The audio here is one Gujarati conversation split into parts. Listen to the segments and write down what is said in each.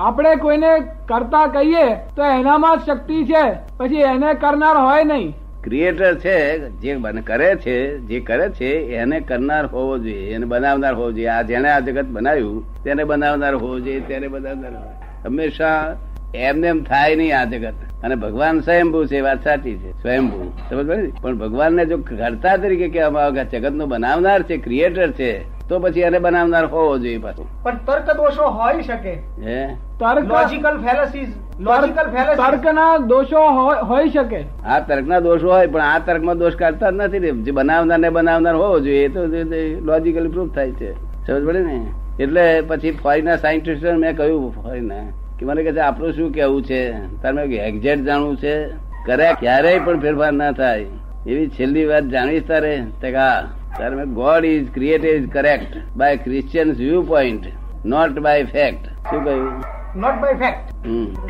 આપણે કોઈને કરતા કહીએ તો એનામાં જ શક્તિ છે. પછી એને કરનાર હોય નહીં. ક્રિએટર છે, જે કરે છે, જે કરે છે, એને કરનાર હોવો જોઈએ, એને બનાવનાર હોવો જોઈએ. આ જેને આ જગત બનાવ્યું, તેને બનાવનાર હોવો જોઈએ, તેને બનાવનાર હોય હંમેશા એમને એમ થાય નહીં આ જગત. અને ભગવાન સ્વયંભૂ છે વાત સાચી છે સ્વયંભૂ. સમજ પણ ભગવાનને જો ઘડતા તરીકે કહેવામાં આવે કે જગતનું બનાવનાર છે ક્રિએટર છે તો પછી એને બનાવનાર હોવો જોઈએ પાછું. પણ તર્ક દોષો હોઈ શકે. હે? તર્ક લોજિકલ ફેલસીઝ લોજિકલ ફેલસીઝ તર્કના દોષો હોય- હોઈ શકે. આ તર્કના દોષ હોય પણ આ તર્કમાં દોષ કાઢતા જ નથી ને. જે બનાવનાર ને બનાવનાર હોવો જોઈએ એ તો લોજિકલી પ્રૂફ થાય છે. સમજ પડે ને? એટલે પછી ફોરીના સાયન્ટિસ્ટ મેં કહ્યું ફોરીના કે મને કહે છે આપણું શું કેવું છે? તારે મેં એક્ઝેક્ટ જાણવું છે? કરે ક્યારેય પણ ફેરફાર ના થાય. એવી છેલ્લી વાત જાણીશ તારે? તારે મેં God is created correct by Christian view point not by fact શું કહ્યું? નોટ બાય ફેક્ટ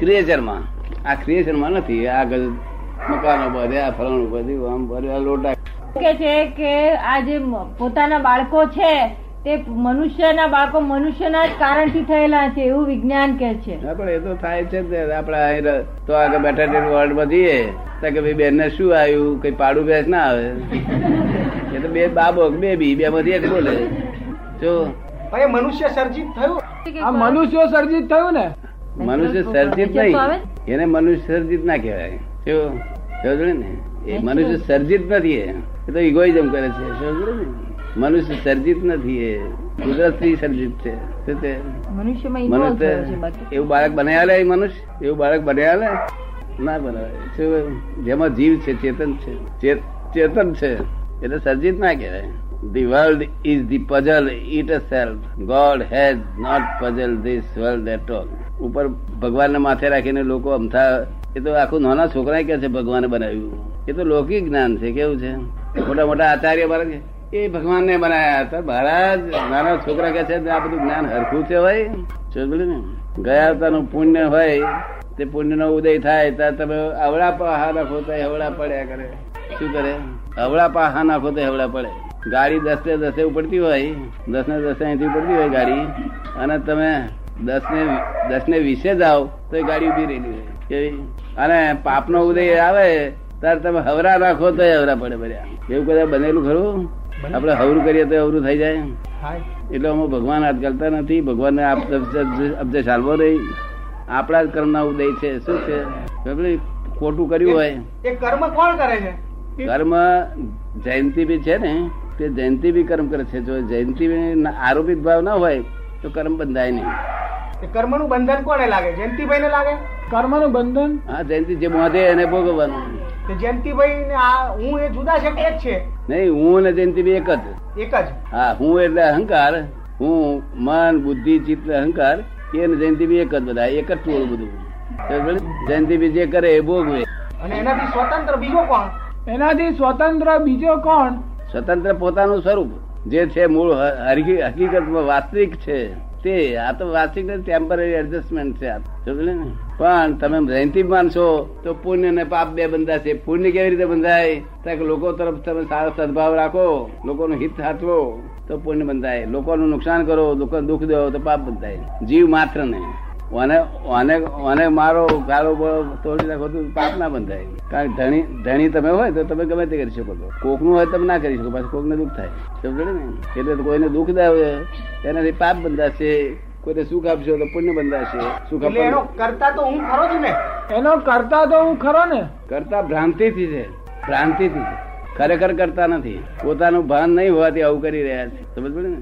ક્રિએચરમાં આ ક્રિએશનમાં નથી. આ મકાનો બધે આ ફલાણું બધું આમ આ લોટા. કે છે કે આ જે પોતાના બાળકો છે તે મનુષ્યના બાળકો મનુષ્યના જ કારણથી થયેલા છે એવું વિજ્ઞાન કે છે. પણ એ તો થાય છે ને. આપણે અહીં તો આગળ બેઠા વર્લ્ડમાં જઈએ. તો કે ભાઈ બેન શું આવ્યું? કઈ પાડું બેસ ના આવે. એ તો બે બાબો બેબી બે માંથી એક બોલે. જો. મનુષ્ય સર્જિત થયું. આ મનુષ્યો સર્જિત થયું ને? મનુષ્ય સર્જિત નહીં. એને મનુષ્ય સર્જિત ના કહેવાય. જો સમજ્યો ને? એ મનુષ્ય સર્જિત નથી એ. તો ઇગોઇઝમ કરે છે. સમજ્યો ને? મનુષ્ય સર્જિત નથી એ. કુદરતી સર્જિત છે. મનુષ્ય એવું બાળક બનાવ્યા એ મનુષ્ય? એવું બાળક બનાવ્યા ના બનાવે. જેમાં જીવ છે ચેતન છે. ચેતન છે. એટલે સર્જિત ના કહેવાય. The world is the puzzle itself God has not puzzle this world at all ઉપર ભગવાનને માથે રાખીને લોકો અમથા એ તો આખું નાના છોકરા કે છે ભગવાને બનાવ્યું. એ તો લૌકિક જ્ઞાન છે. કેવું છે? મોટા મોટા આચાર્ય મારે એ ભગવાનને બનાયા હતા. મહારાજ, નાના છોકરા કે છે, આ બધું જ્ઞાન હરખું છે ભાઈ. ને? ગયા અવતારનું પુણ્ય હોય, તે પુણ્ય નો ઉદય થાય ત્યારે તમે અવળા પાહા નાખો તો હવળા પડ્યા કરે. શું કરે? અવળા પાહા નાખો તો હવળા પડે. ગાડી દસ ને દસે ઉપડતી હોય, દસ ને દસે અહીંથી ઉપડતી હોય ગાડી, અને તમે દસ ને દસ ને વીસે જાઓ, તો એ ગાડી ઊભી રહેલી હોય. કેવી? અને પાપનો ઉદય આવે, ત્યારે તમે હવરા રાખો તો હવરા પડે બધા એવું કદાચ બનેલું ખરું? આપણે હવરું કરીએ તો હવરું થઈ જાય. એટલે અમે ભગવાન હાથ કરતા નથી. ભગવાનને આપ અબ્દે ચાલવો નહીં. આપણા જ કર્મના ઉદય છે. શું છે? ખોટું કર્યું હોય. એ કર્મ કોણ કરે છે? કર્મ જયંતિ બી છે ને તે જયંતિ બી કર્મ કરે છે. જો જયંતિ આરોપિત ભાવ ના હોય તો કર્મ બંધાય નહીં. એ કર્મનું બંધન કોને લાગે? જયંતિભાઈ ને લાગે? કર્મનું બંધન? હા જયંતિ જે મોધે એને ભોગવવાનું. કે જયંતિભાઈ ને આ હું એ જુદા છે એક છે? નહીં હું અને જયંતિ બી એક જ. એક જ? હા હું એટલે અહંકાર હું મન બુદ્ધિ ચિત્ત અહંકાર એ જયંતિભાઈ એક જ બધા એક જ ટોળું બધું. જયંતિભાઈ? જે કરે એ ભોગવે. અને એનાથી સ્વતંત્ર બીજો કોણ? એનાથી સ્વતંત્ર બીજો કોણ? સ્વતંત્ર પોતાનું સ્વરૂપ જે છે મૂળ હકીકત હકીકતમાં વાસ્તવિક છે. તે, આ તો વાર્ષિક ટેમ્પરરી એડજસ્ટમેન્ટ છે ને? પણ તમે જયંતિ માનશો તો પુણ્ય ને પાપ બે બંધાશે પુણ્ય કેવી રીતે બંધાય? ત્યાં લોકો તરફ તમે સારો સદભાવ રાખો, લોકોનું હિત સાચવો, તો પુણ્ય બંધાય. લોકોનું નુકસાન કરો, દુઃખ દો, તો પાપ બંધાય. જીવ માત્ર ને ઓને ઓને ઓને મારો ગાળો બોળો તોડી નાખો તો પાપ ના બંધાય કારણ કે ધણી ધણી તમે હોય તો તમે ગમે તે કરી શકો છો. કોકનું હોય તમે ના કરી શકો પાછું કોકને દુઃખ થાય. સમજો ને? એટલે કોઈને દુઃખ દાવે એનાથી પાપ બંધાશે કોઈને સુખ આપશો તો પુણ્ય બંધાશે. સુખ એટલે એનો કરતા તો હું ખરો છું ને? એનો કરતા તો હું ખરો ને? કરતા ભ્રાંતિથી છે. ભ્રાંતિથી છે. ખરેખર કરતા નથી. પોતાનું ભાન નહીં હોવાથી આવું કરી રહ્યા છે. સમજ પડે ને?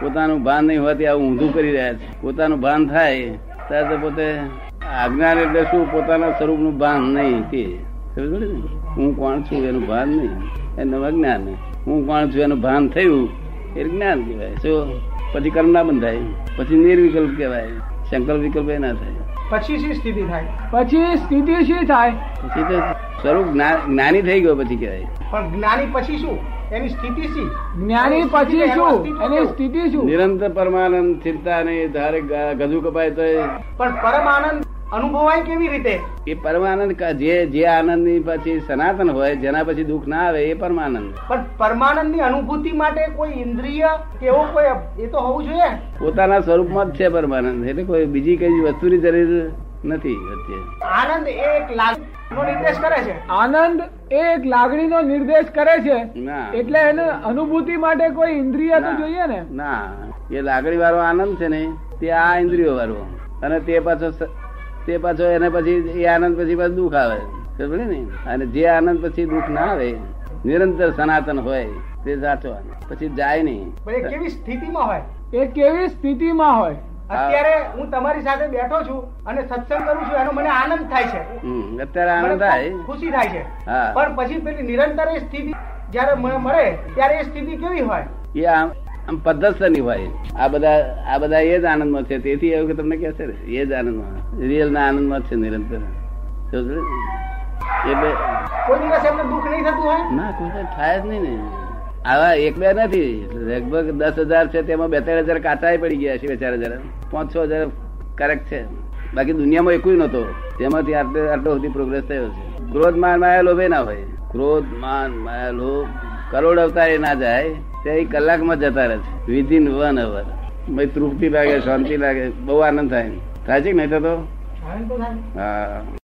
પોતાનું ભાન નહીં હોવાથી આવું ઊંધું કરી રહ્યા છે. પોતાનું ભાન થાય ત્યારે તો પોતે આજ્ઞાન એટલે શું પોતાના સ્વરૂપનું ભાન નહીં તે સમજ ને? હું કોણ છું એનું ભાન નહીં. એનું અજ્ઞાન હું કોણ છું એનું ભાન થયું એ જ્ઞાન કહેવાય. શું? પછી કર્મ ના બંધાય. પછી નિર્વિકલ્પ કહેવાય. સંકલ્પ વિકલ્પ એ ના થાય. પછી શી સ્થિતિ થાય? પછી સ્થિતિ શી થાય? પછી તો સ્વરૂપ જ્ઞા- જ્ઞાની થઈ ગયો પછી કહેવાય. પણ જ્ઞાની પછી શું? એની સ્થિતિ શી? જ્ઞાની પછી શું? એની સ્થિતિ શું? નિરંતર પરમાનંદ ચિંતા નહીં ધારે ગજુ કપાય તો પણ પરમાનંદ અનુભવાય કેવી રીતે? એ પરમાનંદ જે જે આનંદની પછી સનાતન હોય જેના પછી દુઃખ ના આવે એ પરમાનંદ. પણ પરમાનંદની અનુભૂતિ માટે કોઈ ઇન્દ્રિય કે એવો કોઈ એ તો હોવું જોઈએ. પોતાના સ્વરૂપમાં જ છે પરમાનંદ. એટલે કોઈ બીજી કઈ વસ્તુની જરૂર નથી આનંદ એક નિર્દેશ કરે છે. આનંદ એ એક લાગણીનો નિર્દેશ કરે છે. એટલે એને અનુભૂતિ માટે કોઈ ઇન્દ્રિય તો જોઈએ ને? ના. એ લાગણી વાળો આનંદ છે ને તે આ ઇન્દ્રિયો વાળો અને તે પાછો તે પાછો એને પછી એ આનંદ પછી પાછું દુઃખ આવે. સમજે ને? અને જે આનંદ પછી દુઃખ ના આવે નિરંતર સનાતન હોય તે સાચો પછી જાય નહીં. કેવી સ્થિતિમાં હોય? એ કેવી સ્થિતિમાં હોય? અત્યારે હું તમારી સાથે બેઠો છું અને સત્સંગ કરું છું એનો મને આનંદ થાય છે. અત્યારે આનંદ થાય. ખુશી થાય છે. પણ પછી પેલી નિરંતર એ સ્થિતિ જયારે મળે ત્યારે એ સ્થિતિ કેવી હોય? એ આમ પદ્ધતિ પદ્ધતિસરની હોય. આ બધા આ બધા એ જ આનંદમાં છે. તેથી એવું કે તમને કે છે એ જ આનંદમાં. રિયલ ના આનંદમાં છે નિરંતર? એટલે કોઈ દિવસ એમને દુઃખ નહીં થતું હોય? ના કોઈ થાય જ નહીં ને. આવા એક બે નથી. લગભગ દસ હજાર છે તેમાં બે ત્રણ હજાર કાચા પડી ગયા છે બે ચાર હજાર. પાંચ છ હજાર કરેક્ટ છે. બાકી દુનિયામાં એકુય નતો તેમાંથી આટલો આટલો સુધી પ્રોગ્રેસ થયો છે. ક્રોધ માન માયા લોભે ના હોય. ક્રોધ માન માયા લોભ કરોડ અવતારે ના જાય તે કલાકમાં જતા રહે છે. વિધિન વન અવર ભાઈ તૃપ્તિ લાગે શાંતિ લાગે બહુ આનંદ થાય. થાય છે કે નહીં થતો? તો હા.